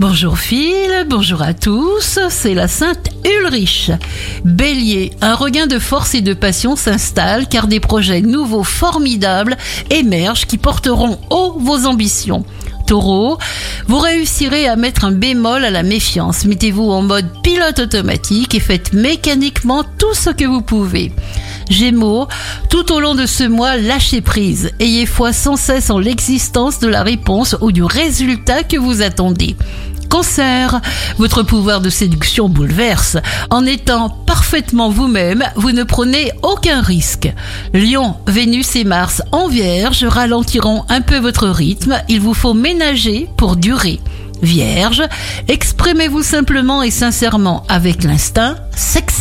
Bonjour Phil, bonjour à tous, c'est la Sainte Ulrich. Bélier, un regain de force et de passion s'installe car des projets nouveaux formidables émergent qui porteront haut vos ambitions. Taureau, vous réussirez à mettre un bémol à la méfiance. Mettez-vous en mode pilote automatique et faites mécaniquement tout ce que vous pouvez. Gémeaux, tout au long de ce mois, lâchez prise. Ayez foi sans cesse en l'existence de la réponse ou du résultat que vous attendez. Cancer, votre pouvoir de séduction bouleverse. En étant parfaitement vous-même, vous ne prenez aucun risque. Lion, Vénus et Mars en Vierge ralentiront un peu votre rythme. Il vous faut ménager pour durer. Vierge, exprimez-vous simplement et sincèrement avec l'instinct, sexe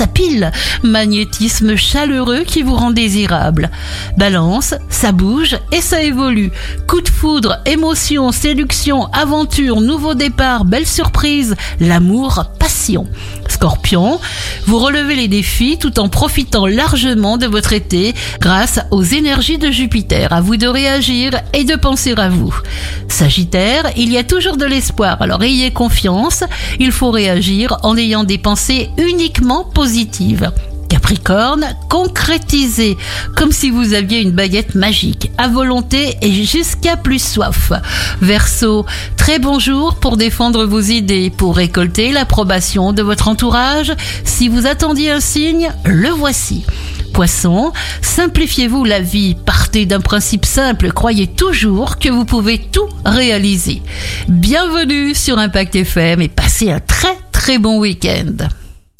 magnétisme chaleureux qui vous rend désirable. Balance, ça bouge et ça évolue. Coup de foudre, émotion, séduction, aventure, nouveau départ, belle surprise, l'amour, passion. Scorpion, vous relevez les défis tout en profitant largement de votre été grâce aux énergies de Jupiter. À vous de réagir et de penser à vous. Sagittaire, il y a toujours de l'espoir, alors ayez confiance, il faut réagir en ayant des pensées uniquement positives. Capricorne, concrétisez, comme si vous aviez une baguette magique, à volonté et jusqu'à plus soif. Verseau, très bon jour pour défendre vos idées, pour récolter l'approbation de votre entourage. Si vous attendiez un signe, le voici. Poisson, simplifiez-vous la vie, partez d'un principe simple, croyez toujours que vous pouvez tout réaliser. Bienvenue sur Impact FM et passez un très très bon week-end.